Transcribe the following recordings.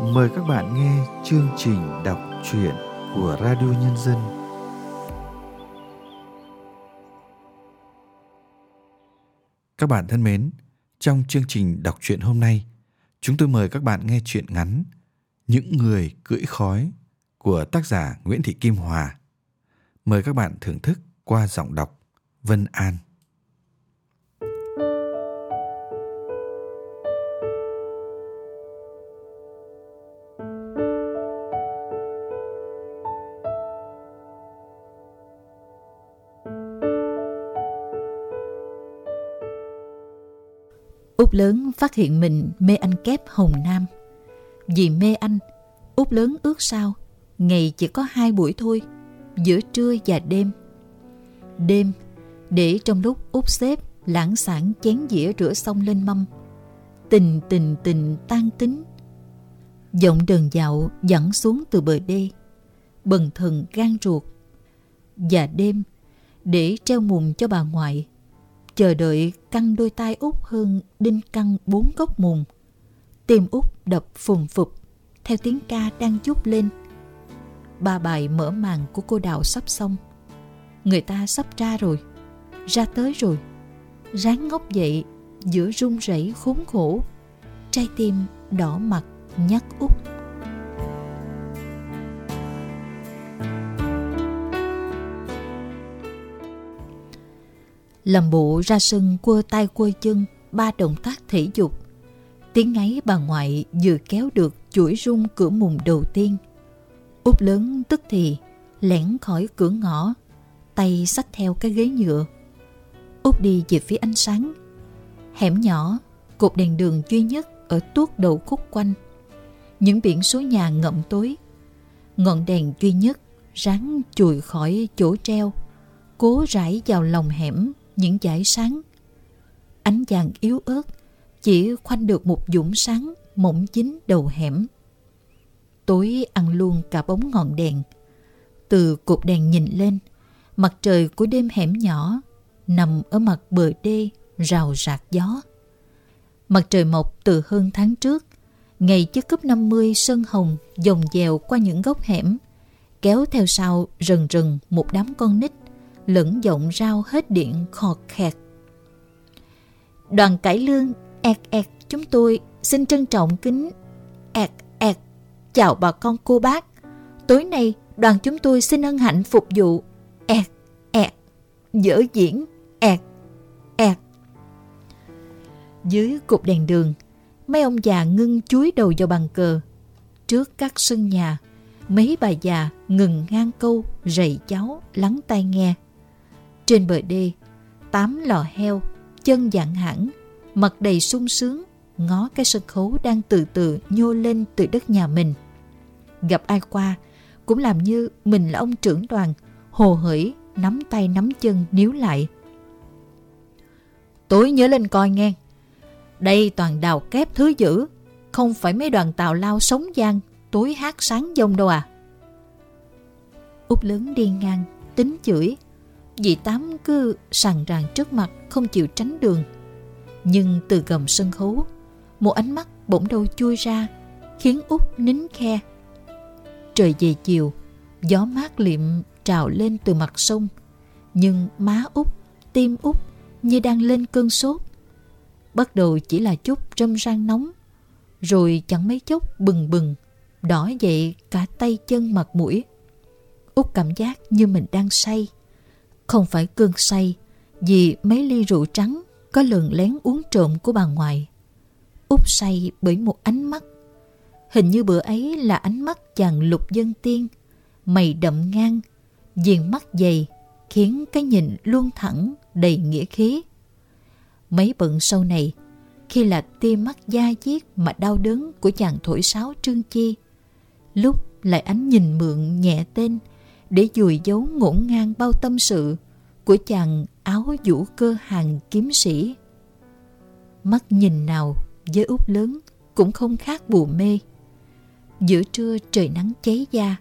mời các bạn nghe chương trình đọc truyện của Radio Nhân dân. Các bạn thân mến, trong chương trình đọc truyện hôm nay, chúng tôi mời các bạn nghe truyện ngắn Những người cưỡi khói của tác giả Nguyễn Thị Kim Hòa. Mời các bạn thưởng thức qua giọng đọc Vân An. Út lớn phát hiện mình mê anh kép Hồng Nam. Vì mê anh, Út lớn ước sao, ngày chỉ có hai buổi thôi, giữa trưa và đêm. Đêm, để trong lúc Út xếp lãng sản chén dĩa rửa xong lên mâm. Tình tình tình tan tính. Giọng đờn dạo dẫn xuống từ bờ đê, bần thần gan ruột. Và đêm, để treo mùng cho bà ngoại chờ đợi căng đôi tay út hơn đinh căng bốn gốc mùng. Tim út đập phùng phục theo tiếng ca đang chút lên. Ba bài mở màn của cô đào sắp xong. Người ta sắp ra rồi, ra tới rồi. Ráng ngốc dậy giữa run rẩy khốn khổ. Trái tim đỏ mặt nhắc út. Làm bộ ra sân quơ tay quơ chân, ba động tác thể dục. Tiếng ngáy bà ngoại vừa kéo được chuỗi rung cửa mùng đầu tiên. Út lớn tức thì, lẻn khỏi cửa ngõ, tay xách theo cái ghế nhựa. Út đi về phía ánh sáng. Hẻm nhỏ, cột đèn đường duy nhất ở tuốt đầu khúc quanh. Những biển số nhà ngậm tối. Ngọn đèn duy nhất ráng chùi khỏi chỗ treo, cố rải vào lòng hẻm những dải sáng. Ánh vàng yếu ớt chỉ khoanh được một dũng sáng mỏng chính đầu hẻm. Tối ăn luôn cả bóng ngọn đèn. Từ cột đèn nhìn lên, mặt trời của đêm hẻm nhỏ nằm ở mặt bờ đê rào rạc gió. Mặt trời mọc từ hơn tháng trước, ngày chiếc cúp 50 sơn hồng dòng dèo qua những góc hẻm, kéo theo sau rần rần một đám con nít lẫn giọng rau hết điện khọt khẹt. Đoàn cải lương ẹt ẹt chúng tôi xin trân trọng kính ẹt ẹt chào bà con cô bác. Tối nay đoàn chúng tôi xin ân hạnh phục vụ ẹt ẹt dở diễn ẹt ẹt. Dưới cục đèn đường, mấy ông già ngưng chuối đầu vào bàn cờ. Trước các sân nhà, mấy bà già ngừng ngang câu rầy cháu lắng tai nghe. Trên bờ đê, tám lò heo, chân dạng hẳn, mặt đầy sung sướng, ngó cái sân khấu đang từ từ nhô lên từ đất nhà mình. Gặp ai qua, cũng làm như mình là ông trưởng đoàn, hồ hởi, nắm tay nắm chân níu lại. Tối nhớ lên coi nghe. Đây toàn đào kép thứ dữ, không phải mấy đoàn tàu lao sống gian, tối hát sáng dông đâu à. Út lớn đi ngang, tính chửi, Dì Tám cứ sàn ràng trước mặt không chịu tránh đường. Nhưng từ gầm sân khấu, một ánh mắt bỗng đâu chui ra, khiến út nín khe. Trời về chiều, gió mát liệm trào lên từ mặt sông, nhưng má út, tim út như đang lên cơn sốt. Bắt đầu chỉ là chút râm ran nóng, rồi chẳng mấy chốc bừng bừng, đỏ dậy cả tay chân mặt mũi. Út cảm giác như mình đang say. Không phải cơn say vì mấy ly rượu trắng có lần lén uống trộm của bà ngoại. Út say bởi một ánh mắt. Hình như bữa ấy là ánh mắt chàng lục dân tiên, mày đậm ngang, viền mắt dày, khiến cái nhìn luôn thẳng, đầy nghĩa khí. Mấy bận sau này, khi là tia mắt da diết mà đau đớn của chàng thổi sáo trương chi, lúc lại ánh nhìn mượn nhẹ tên, để dùi dấu ngổn ngang bao tâm sự của chàng áo vũ cơ hàng kiếm sĩ. Mắt nhìn nào với út lớn cũng không khác bù mê. Giữa trưa trời nắng cháy da,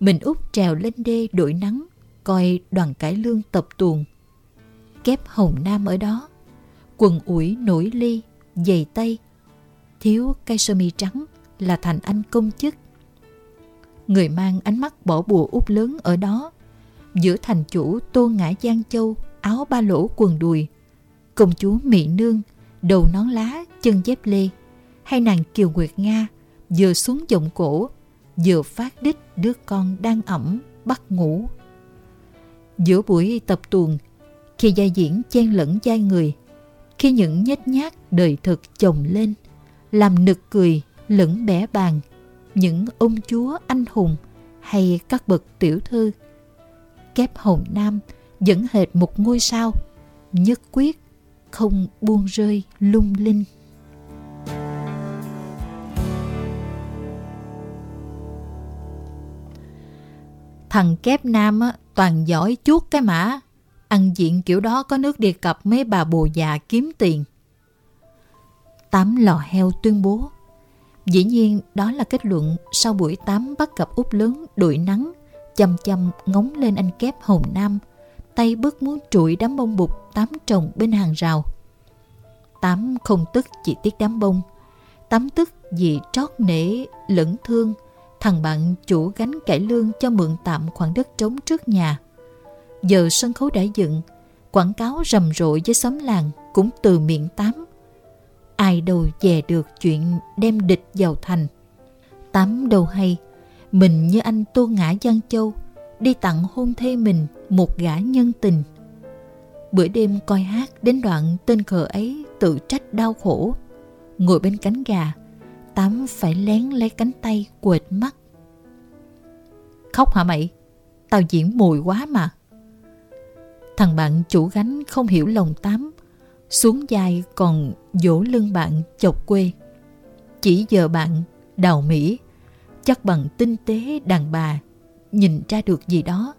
mình út trèo lên đê đổi nắng, coi đoàn cải lương tập tuồng. Kép hồng nam ở đó, quần ủi nổi ly, giày tay, thiếu cây sơ mi trắng, là thành anh công chức. Người mang ánh mắt bỏ bùa út lớn ở đó, giữa thành chủ tô ngã Giang Châu, áo ba lỗ quần đùi, công chúa Mỹ Nương, đầu nón lá, chân dép lê, hay nàng Kiều Nguyệt Nga, vừa xuống giọng cổ, vừa phát đích đứa con đang ẩm, bắt ngủ. Giữa buổi tập tuồng, khi gia diễn chen lẫn giai người, khi những nhếch nhác đời thực chồng lên, làm nực cười lẫn bẻ bàn, những ông chúa anh hùng hay các bậc tiểu thư. Kép Hồng Nam dẫn hệt một ngôi sao, nhất quyết không buông rơi lung linh. Thằng kép nam á, toàn giỏi chuốt cái mã. Ăn diện kiểu đó có nước đề cập mấy bà bồ già kiếm tiền. Tám lò heo tuyên bố. Dĩ nhiên đó là kết luận sau buổi tám bắt gặp út lớn đuổi nắng, chầm chầm ngóng lên anh kép hồn nam, tay bước muốn trụi đám bông bụt tám trồng bên hàng rào. Tám không tức chỉ tiếc đám bông, tám tức vì trót nể lẫn thương thằng bạn chủ gánh cải lương cho mượn tạm khoảng đất trống trước nhà. Giờ sân khấu đã dựng, quảng cáo rầm rộ với xóm làng cũng từ miệng tám. Ai đâu dè được chuyện đem địch vào thành. Tám đâu hay, mình như anh Tô Ngã Giang Châu đi tặng hôn thê mình một gã nhân tình. Bữa đêm coi hát đến đoạn tên khờ ấy tự trách đau khổ. Ngồi bên cánh gà, Tám phải lén lấy cánh tay quệt mắt. Khóc hả mày? Tao diễn mùi quá mà. Thằng bạn chủ gánh không hiểu lòng Tám. Xuống dài còn dỗ lưng bạn chọc quê. Chỉ giờ bạn đào Mỹ chắc bằng tinh tế đàn bà nhìn ra được gì đó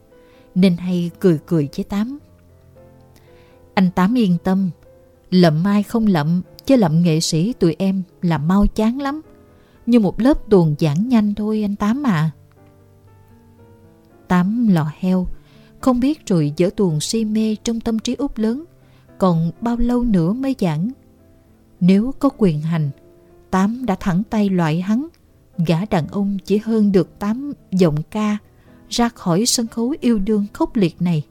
nên hay cười cười với Tám. Anh Tám yên tâm, lậm mai không lậm chứ lậm nghệ sĩ tụi em là mau chán lắm. Như một lớp tuồng giảng nhanh thôi anh Tám à. Tám lò heo, không biết rồi dở tuồng si mê trong tâm trí út lớn, còn bao lâu nữa mới giảng. Nếu có quyền hành, Tám đã thẳng tay loại hắn, gã đàn ông chỉ hơn được Tám giọng ca ra khỏi sân khấu yêu đương khốc liệt này.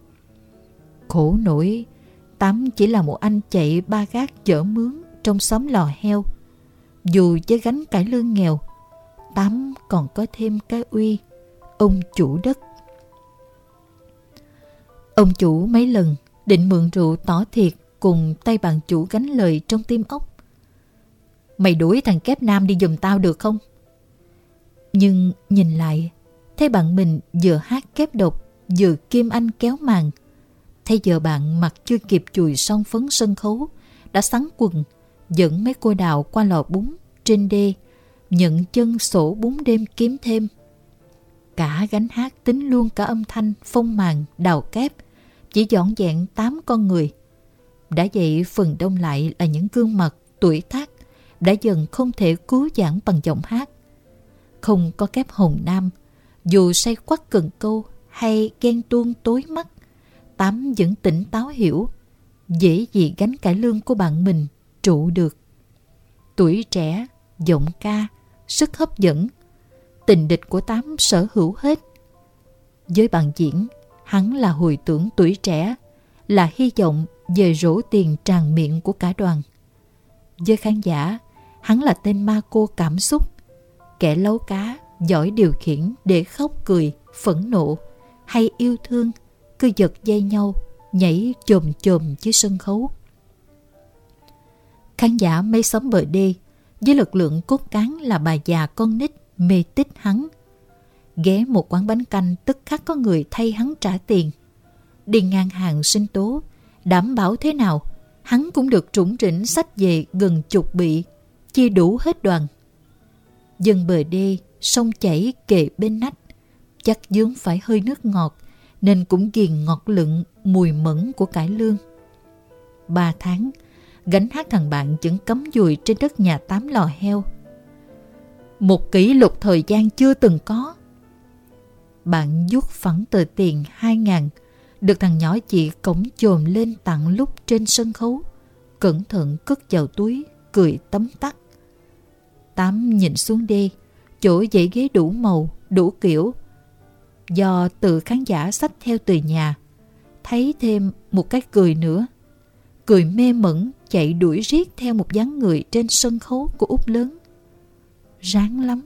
Khổ nổi, Tám chỉ là một anh chạy ba gác chở mướn trong xóm lò heo. Dù với gánh cải lương nghèo, Tám còn có thêm cái uy, ông chủ đất. Ông chủ mấy lần định mượn rượu tỏ thiệt cùng tay bàn chủ gánh lời trong tim ốc. Mày đuổi thằng kép nam đi giùm tao được không? Nhưng nhìn lại, thấy bạn mình vừa hát kép độc, vừa kim anh kéo màn. Thấy giờ bạn mặc chưa kịp chùi son phấn sân khấu, đã sắn quần, dẫn mấy cô đào qua lò bún trên đê, nhận chân sổ bún đêm kiếm thêm. Cả gánh hát tính luôn cả âm thanh, phong màn, đào kép, chỉ dọn dẹn tám con người. Đã vậy phần đông lại là những gương mặt tuổi tác đã dần không thể cứu giảng bằng giọng hát. Không có kép hồng nam, dù say quắc cần câu hay ghen tuông tối mắt, Tám vẫn tỉnh táo hiểu, dễ gì gánh cải lương của bạn mình trụ được. Tuổi trẻ, giọng ca, sức hấp dẫn, tình địch của Tám sở hữu hết. Với bạn diễn, hắn là hồi tưởng tuổi trẻ, là hy vọng về rổ tiền tràn miệng của cả đoàn. Với khán giả, hắn là tên ma cô cảm xúc, kẻ lấu cá, giỏi điều khiển để khóc cười, phẫn nộ hay yêu thương, cứ giật dây nhau, nhảy chồm chồm dưới sân khấu. Khán giả mấy xóm bờ đê, với lực lượng cốt cán là bà già con nít mê tích hắn, ghé một quán bánh canh tức khắc có người thay hắn trả tiền. Đi ngang hàng sinh tố, đảm bảo thế nào, hắn cũng được trũng rỉnh sách về gần chục bị, chia đủ hết đoàn. Dân bờ đê, sông chảy kề bên nách, chắc dướng phải hơi nước ngọt, nên cũng ghiền ngọt lựng mùi mẫn của cải lương. Ba tháng, gánh hát thằng bạn vẫn cấm dùi trên đất nhà tám lò heo. Một kỷ lục thời gian chưa từng có. Bạn rút phẳng tờ tiền hai ngàn được thằng nhỏ chị cổng chồm lên tặng lúc trên sân khấu. Cẩn thận cất vào túi, cười tấm tắc. Tám nhìn xuống đi, chỗ dãy ghế đủ màu, đủ kiểu. Do từ khán giả sách theo từ nhà, thấy thêm một cái cười nữa. Cười mê mẩn chạy đuổi riết theo một dáng người trên sân khấu của Út lớn. Ráng lắm,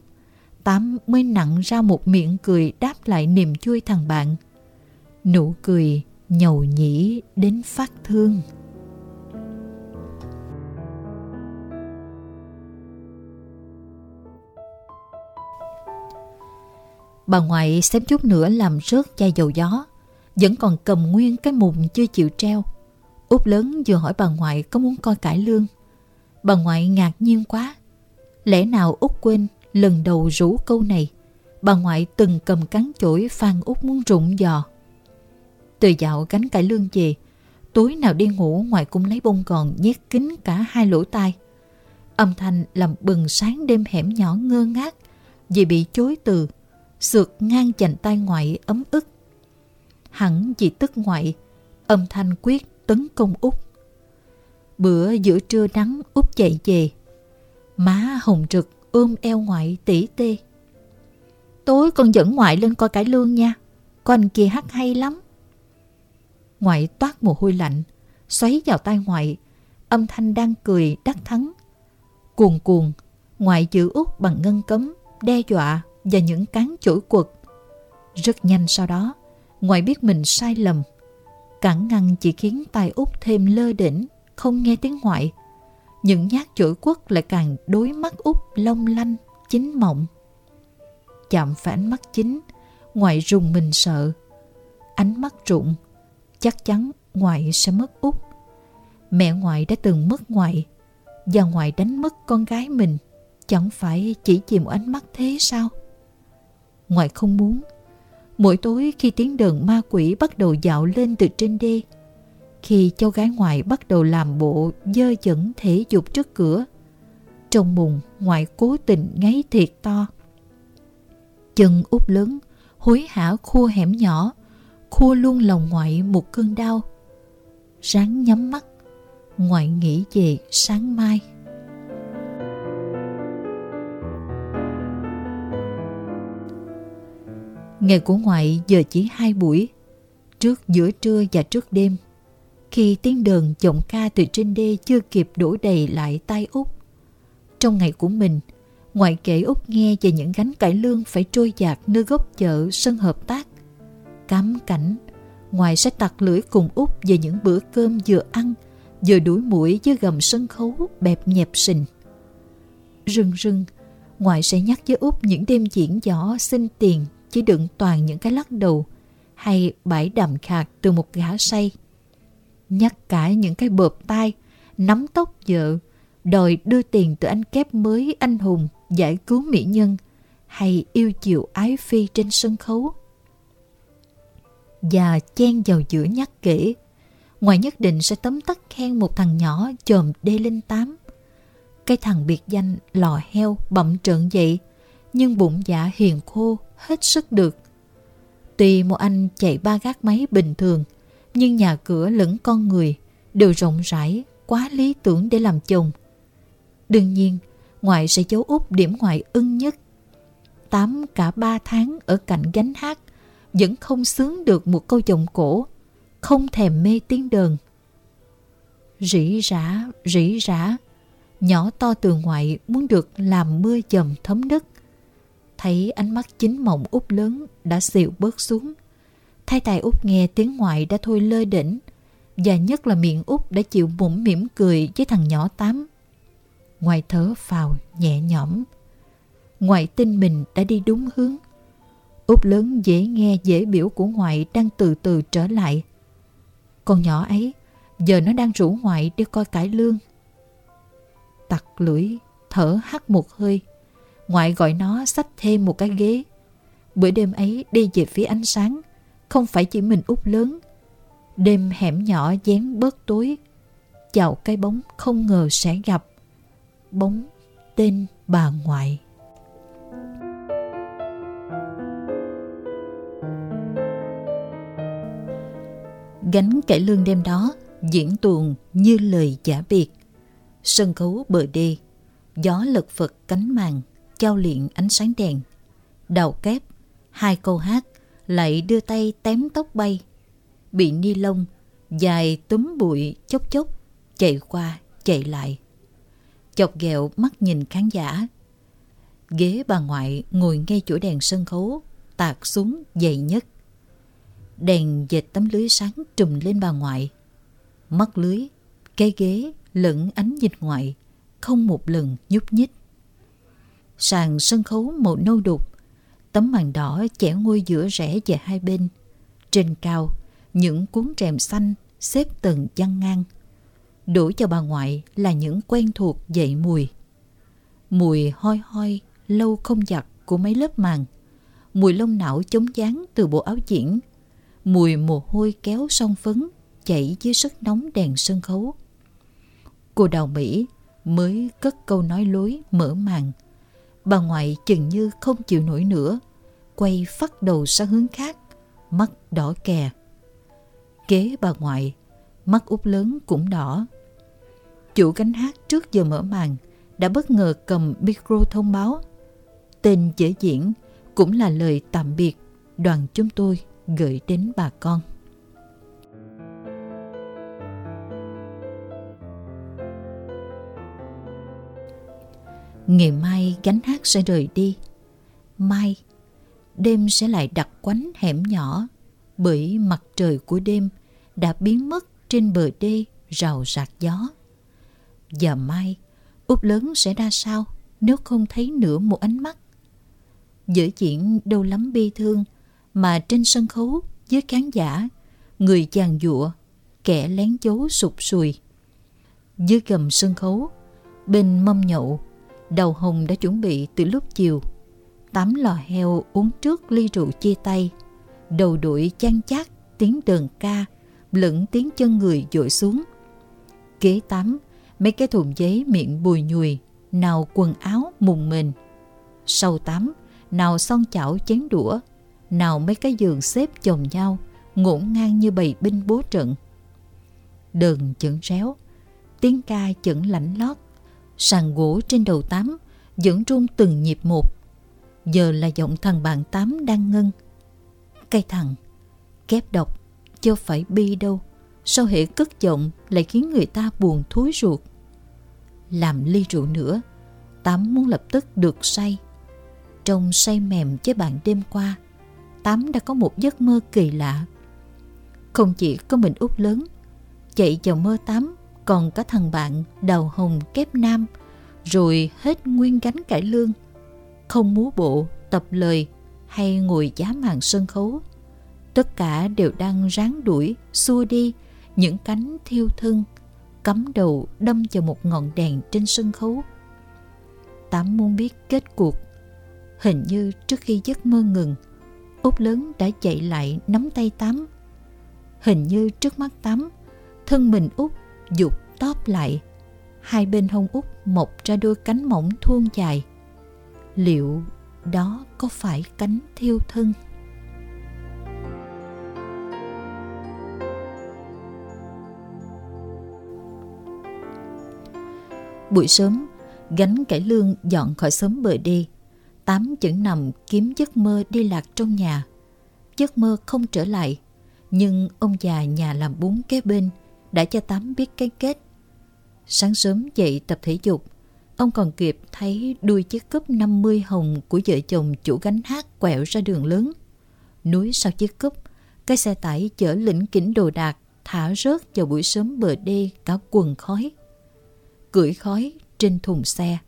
Tám mới nặng ra một miệng cười đáp lại niềm vui thằng bạn. Nụ cười nhầu nhĩ đến phát thương. Bà ngoại xém chút nữa làm rớt chai dầu gió, vẫn còn cầm nguyên cái mùng chưa chịu treo. Út lớn vừa hỏi bà ngoại có muốn coi cải lương. Bà ngoại ngạc nhiên quá. Lẽ nào Út quên lần đầu rủ câu này, bà ngoại từng cầm cắn chổi Phan Út muốn rụng giò. Từ dạo cánh cải lương về, tối nào đi ngủ ngoại cũng lấy bông gòn nhét kín cả hai lỗ tai. Âm thanh làm bừng sáng đêm hẻm nhỏ ngơ ngác vì bị chối từ, sượt ngang chành tay ngoại ấm ức. Hẳn vì tức ngoại, âm thanh quyết tấn công út. Bữa giữa trưa nắng út chạy về, má hồng rực ôm eo ngoại tỉ tê. Tối con dẫn ngoại lên coi cải lương nha, con kia hát hay lắm. Ngoại toát mồ hôi lạnh, xoáy vào tai ngoại, âm thanh đang cười đắc thắng. Cuồn cuồn, ngoại giữ út bằng ngân cấm, đe dọa và những cán chổi quật. Rất nhanh sau đó, ngoại biết mình sai lầm. Cản ngăn chỉ khiến tai út thêm lơ đỉnh, không nghe tiếng ngoại. Những nhát chổi quất lại càng đối mắt út long lanh, chính mộng. Chạm phải ánh mắt chính, ngoại rùng mình sợ. Ánh mắt rụng, chắc chắn ngoại sẽ mất út. Mẹ ngoại đã từng mất ngoại, và ngoại đánh mất con gái mình. Chẳng phải chỉ vì một ánh mắt thế sao? Ngoại không muốn. Mỗi tối khi tiếng đờn ma quỷ bắt đầu dạo lên từ trên đê, khi cháu gái ngoại bắt đầu làm bộ dơ dẫn thể dục trước cửa, trong mùng ngoại cố tình ngáy thiệt to. Chân úp lớn, hối hả khua hẻm nhỏ, khua luôn lòng ngoại một cơn đau. Ráng nhắm mắt, ngoại nghĩ về sáng mai. Ngày của ngoại giờ chỉ hai buổi, trước giữa trưa và trước đêm. Khi tiếng đờn giọng ca từ trên đê chưa kịp đổ đầy lại tai út. Trong ngày của mình, ngoại kể út nghe về những gánh cải lương phải trôi dạt nơi gốc chợ sân hợp tác. Cám cảnh, ngoại sẽ tặc lưỡi cùng út về những bữa cơm vừa ăn, vừa đuổi mũi dưới gầm sân khấu bẹp nhẹp sình. Rưng rưng, ngoại sẽ nhắc với út những đêm diễn võ xin tiền chỉ đựng toàn những cái lắc đầu hay bãi đầm khạc từ một gã say. Nhắc cả những cái bợp tai, nắm tóc vợ, đòi đưa tiền từ anh kép mới anh hùng giải cứu mỹ nhân hay yêu chiều ái phi trên sân khấu. Và chen vào giữa nhắc kể, ngoài nhất định sẽ tấm tắc khen một thằng nhỏ chồm đê lên tám. Cái thằng biệt danh lò heo bậm trợn vậy, nhưng bụng dạ hiền khô hết sức được. Tuy một anh chạy ba gác máy bình thường, nhưng nhà cửa lẫn con người đều rộng rãi, quá lý tưởng để làm chồng. Đương nhiên, ngoại sẽ giấu út điểm ngoại ưng nhất. Tám cả ba tháng ở cạnh gánh hát, vẫn không sướng được một câu giọng cổ, không thèm mê tiếng đờn. Rỉ rả, rỉ rả, nhỏ to từ ngoại muốn được làm mưa dầm thấm đất thấy ánh mắt chính mộng út lớn đã xịu bớt xuống. Thay tài út nghe tiếng ngoại đã thôi lơi đỉnh, và nhất là miệng út đã chịu bụng mỉm cười với thằng nhỏ tám. Ngoài thở phào nhẹ nhõm, ngoại tin mình đã đi đúng hướng. Út lớn dễ nghe dễ biểu của ngoại đang từ từ trở lại. Con nhỏ ấy, giờ nó đang rủ ngoại đi coi cải lương. Tặc lưỡi, thở hắt một hơi, Ngoại gọi nó xách thêm một cái ghế. Bữa đêm ấy đi về phía ánh sáng, không phải chỉ mình út lớn. Đêm hẻm nhỏ dán bớt tối, chào cái bóng không ngờ sẽ gặp. Bóng tên bà ngoại. Gánh cải lương đêm đó diễn tuồng như lời giả biệt. Sân khấu bờ đê Gió lật phật cánh màn, trao luyện ánh sáng đèn. Đầu kép, hai câu hát, lại đưa tay tém tóc bay. Bị ni lông, dài túm bụi chốc chốc, chạy qua, chạy lại. Chọc ghẹo mắt nhìn khán giả. Ghế bà ngoại ngồi ngay chỗ đèn sân khấu, tạt xuống dày nhất. Đèn dệt tấm lưới sáng trùm lên bà ngoại. Mắt lưới, cái ghế lẫn ánh nhìn ngoại, không một lần nhúc nhích. Sàn sân khấu màu nâu đục, tấm màn đỏ chẻ ngôi giữa rẽ về hai bên. Trên cao, những cuốn rèm xanh xếp từng chăn ngang. Đổ cho bà ngoại là những quen thuộc dậy mùi. Mùi hoi hoi, lâu không giặt của mấy lớp màn. Mùi lông não chống dáng từ bộ áo diễn. Mùi mồ hôi kéo song phấn chảy dưới sức nóng đèn sân khấu. Cô đào Mỹ mới cất câu nói lối mở màn. Bà ngoại chừng như không chịu nổi nữa, quay phát đầu sang hướng khác, mắt đỏ kè. Kế bà ngoại, mắt út lớn cũng đỏ. Chủ cánh hát trước giờ mở màn đã bất ngờ cầm micro thông báo. Tên dễ diễn cũng là lời tạm biệt đoàn chúng tôi gửi đến bà con. Ngày mai gánh hát sẽ rời đi. Mai, đêm sẽ lại đặt quánh hẻm nhỏ bởi mặt trời của đêm đã biến mất trên bờ đê rào rạc gió. và mai, út lớn sẽ ra sao nếu không thấy nửa một ánh mắt? Dở diễn đâu lắm bi thương mà trên sân khấu với khán giả, người chàng dụa, kẻ lén chấu sụp sùi. Dưới gầm sân khấu, bên mâm nhậu, đầu hồng đã chuẩn bị từ lúc chiều. Tắm lò heo uống trước ly rượu chia tay, đầu đuổi chan chát tiếng đờn ca, lẫn tiếng chân người dội xuống. Kế tắm, mấy cái thùng giấy miệng bùi nhùi, nào quần áo mùng mình. Sau tắm, nào son chảo chén đũa, nào mấy cái giường xếp chồng nhau, ngổn ngang như bầy binh bố trận. Đờn chẩn réo, tiếng ca chẩn lạnh lót, sàn gỗ trên đầu tám vẫn rung từng nhịp một. Giờ là giọng thằng bạn tám đang ngân. Cây thằng, kép độc, chưa phải bi đâu. Sao hệ cất giọng lại khiến người ta buồn thối ruột. Làm ly rượu nữa, Tám muốn lập tức được say. Trong say mềm với bạn đêm qua, Tám đã có một giấc mơ kỳ lạ. Không chỉ có mình út lớn, chạy vào mơ Tám còn có thằng bạn đầu hồng kép nam, rồi hết nguyên gánh cải lương. Không múa bộ, tập lời hay ngồi giá màn sân khấu. Tất cả đều đang ráng đuổi, xua đi những cánh thiêu thân, cắm đầu đâm vào một ngọn đèn trên sân khấu. Tám muốn biết kết cuộc. Hình như trước khi giấc mơ ngừng, Út lớn đã chạy lại nắm tay Tám. Hình như trước mắt Tám, thân mình Út dục tóp lại. Hai bên hông Út mọc ra đôi cánh mỏng thuôn dài. Liệu đó có phải cánh thiêu thân? Buổi sớm, gánh cải lương dọn khỏi sớm bờ đi. Tám chữ nằm kiếm giấc mơ đi lạc trong nhà. Giấc mơ không trở lại, nhưng ông già nhà làm bún kế bên đã cho Tám biết cái kết. Sáng sớm dậy tập thể dục, ông còn kịp thấy đuôi chiếc cúp 50 hồng của vợ chồng chủ gánh hát quẹo ra đường lớn. Núi sau chiếc cúp, cái xe tải chở lĩnh kỉnh đồ đạc thả rớt vào buổi sớm bờ đê cả quần khói. Cưỡi khói trên thùng xe,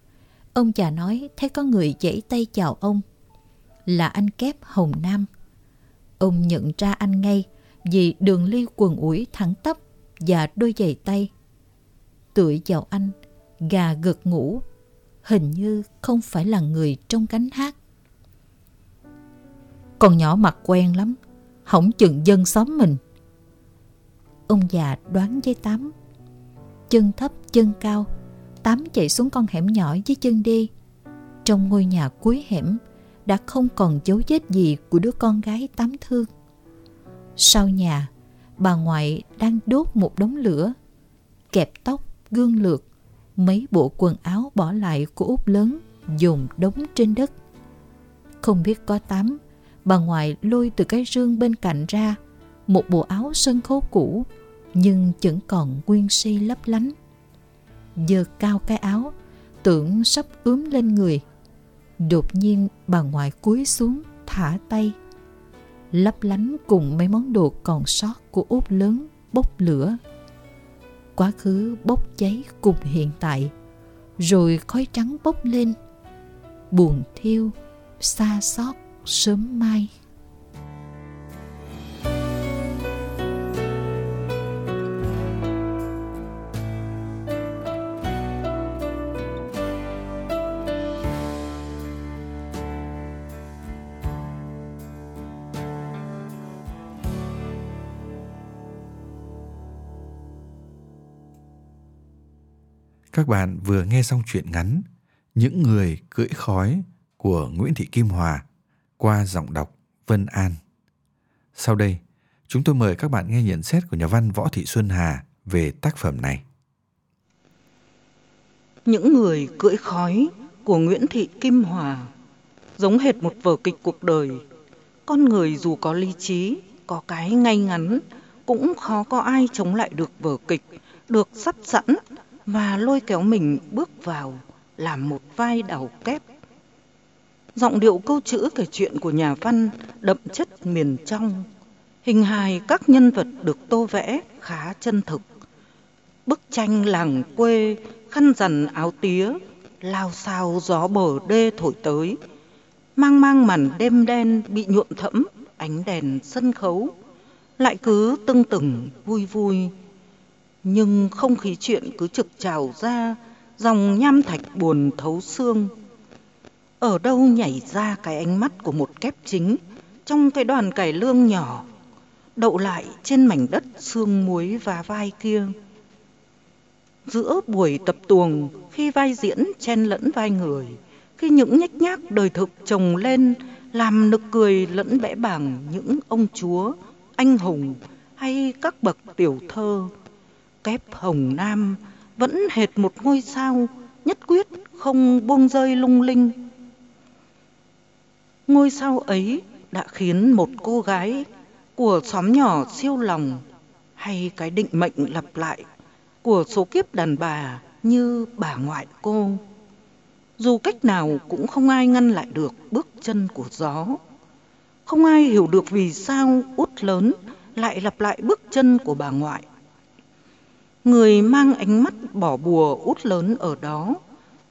ông già nói thấy có người giãy tay chào ông. Là anh kép Hồng Nam. Ông nhận ra anh ngay vì đường ly quần ủi thẳng tắp và đôi giày tay. tuổi chào anh, gà gật ngủ, hình như không phải là người trong cánh hát. Con nhỏ mặt quen lắm, hỏng chừng dân xóm mình. Ông già đoán với Tám. Chân thấp chân cao, Tám chạy xuống con hẻm nhỏ với chân đi. Trong ngôi nhà cuối hẻm đã không còn dấu vết gì của đứa con gái Tám thương. Sau nhà, bà ngoại đang đốt một đống lửa, kẹp tóc, gương lược, mấy bộ quần áo bỏ lại của út lớn dồn đống trên đất. Không biết có tắm, bà ngoại lôi từ cái rương bên cạnh ra một bộ áo sân khấu cũ nhưng vẫn còn nguyên si lấp lánh. Giờ cao cái áo, tưởng sắp ướm lên người. Đột nhiên bà ngoại cúi xuống, thả tay. Lấp lánh cùng mấy món đồ còn sót của út lớn bốc lửa. Quá khứ bốc cháy cùng hiện tại, rồi khói trắng bốc lên. Buồn thiêu, xa xót sớm mai. Các bạn vừa nghe xong chuyện ngắn Những người cưỡi khói của Nguyễn Thị Kim Hòa qua giọng đọc Vân An. Sau đây, chúng tôi mời các bạn nghe nhận xét của nhà văn Võ Thị Xuân Hà về tác phẩm này. Những người cưỡi khói của Nguyễn Thị Kim Hòa giống hệt một vở kịch cuộc đời. Con người dù có lý trí, có cái ngay ngắn, cũng khó có ai chống lại được vở kịch, được sắp sẵn và lôi kéo mình bước vào làm một vai đầu kép. Giọng điệu câu chữ kể chuyện của nhà văn đậm chất miền trong. Hình hài các nhân vật được tô vẽ khá chân thực. Bức tranh làng quê, khăn rằn áo tía, lao sao gió bờ đê thổi tới. Mang mang màn đêm đen bị nhuộm thẫm ánh đèn sân khấu. Lại cứ tưng tửng vui vui nhưng không khí chuyện cứ trực trào ra, dòng nham thạch buồn thấu xương. Ở đâu nhảy ra cái ánh mắt của một kép chính trong cái đoàn cải lương nhỏ, đậu lại trên mảnh đất xương muối và vai kia. Giữa buổi tập tuồng, khi vai diễn chen lẫn vai người, khi những nhếch nhác đời thực chồng lên làm nực cười lẫn bẽ bàng những ông chúa, anh hùng hay các bậc tiểu thơ kép hồng nam, vẫn hệt một ngôi sao, nhất quyết không buông rơi lung linh. Ngôi sao ấy đã khiến một cô gái của xóm nhỏ siêu lòng, hay cái định mệnh lặp lại, của số kiếp đàn bà như bà ngoại cô. Dù cách nào cũng không ai ngăn lại được bước chân của gió. Không ai hiểu được vì sao út lớn lại lặp lại bước chân của bà ngoại. Người mang ánh mắt bỏ bùa út lớn ở đó,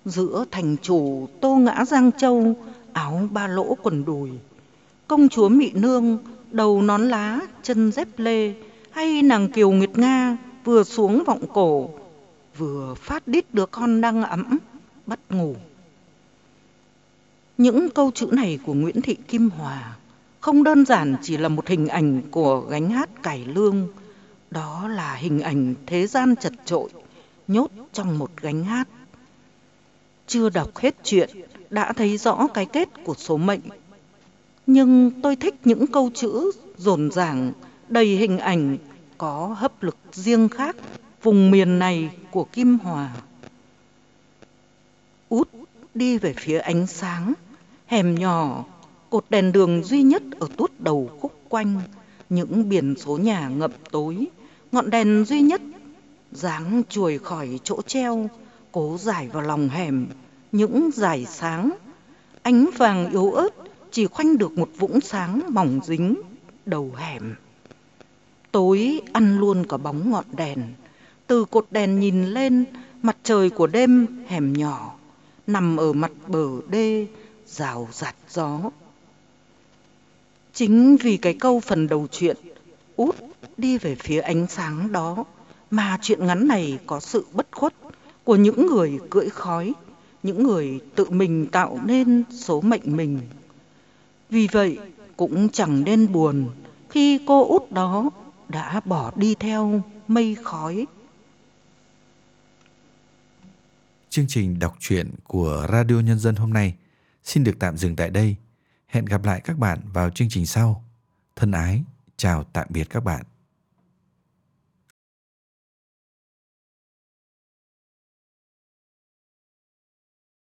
giữa thành chủ tô ngã Giang Châu, áo ba lỗ quần đùi. Công chúa Mị Nương, đầu nón lá, chân dép lê, hay nàng Kiều Nguyệt Nga vừa xuống vọng cổ, vừa phát đít đứa con đang ấm, bắt ngủ. Những câu chữ này của Nguyễn Thị Kim Hòa không đơn giản chỉ là một hình ảnh của gánh hát cải lương, đó là hình ảnh thế gian chật trội, nhốt trong một gánh hát. Chưa đọc hết chuyện, đã thấy rõ cái kết của số mệnh. Nhưng tôi thích những câu chữ rồn ràng, đầy hình ảnh, có hấp lực riêng khác vùng miền này của Kim Hòa. Út đi về phía ánh sáng, hẻm nhỏ, cột đèn đường duy nhất ở tuốt đầu khúc quanh, những biển số nhà ngậm tối, ngọn đèn duy nhất, dáng chuồi khỏi chỗ treo, cố giải vào lòng hẻm. Những dải sáng, ánh vàng yếu ớt chỉ khoanh được một vũng sáng mỏng dính đầu hẻm. Tối ăn luôn cả bóng ngọn đèn, từ cột đèn nhìn lên, mặt trời của đêm hẻm nhỏ, nằm ở mặt bờ đê, rào rạt gió. Chính vì cái câu phần đầu chuyện út đi về phía ánh sáng đó mà chuyện ngắn này có sự bất khuất của những người cưỡi khói, những người tự mình tạo nên số mệnh mình. Vì vậy, cũng chẳng nên buồn khi cô út đó đã bỏ đi theo mây khói. Chương trình đọc truyện của Radio Nhân dân hôm nay xin được tạm dừng tại đây. Hẹn gặp lại các bạn vào chương trình sau. Thân ái, chào tạm biệt các bạn.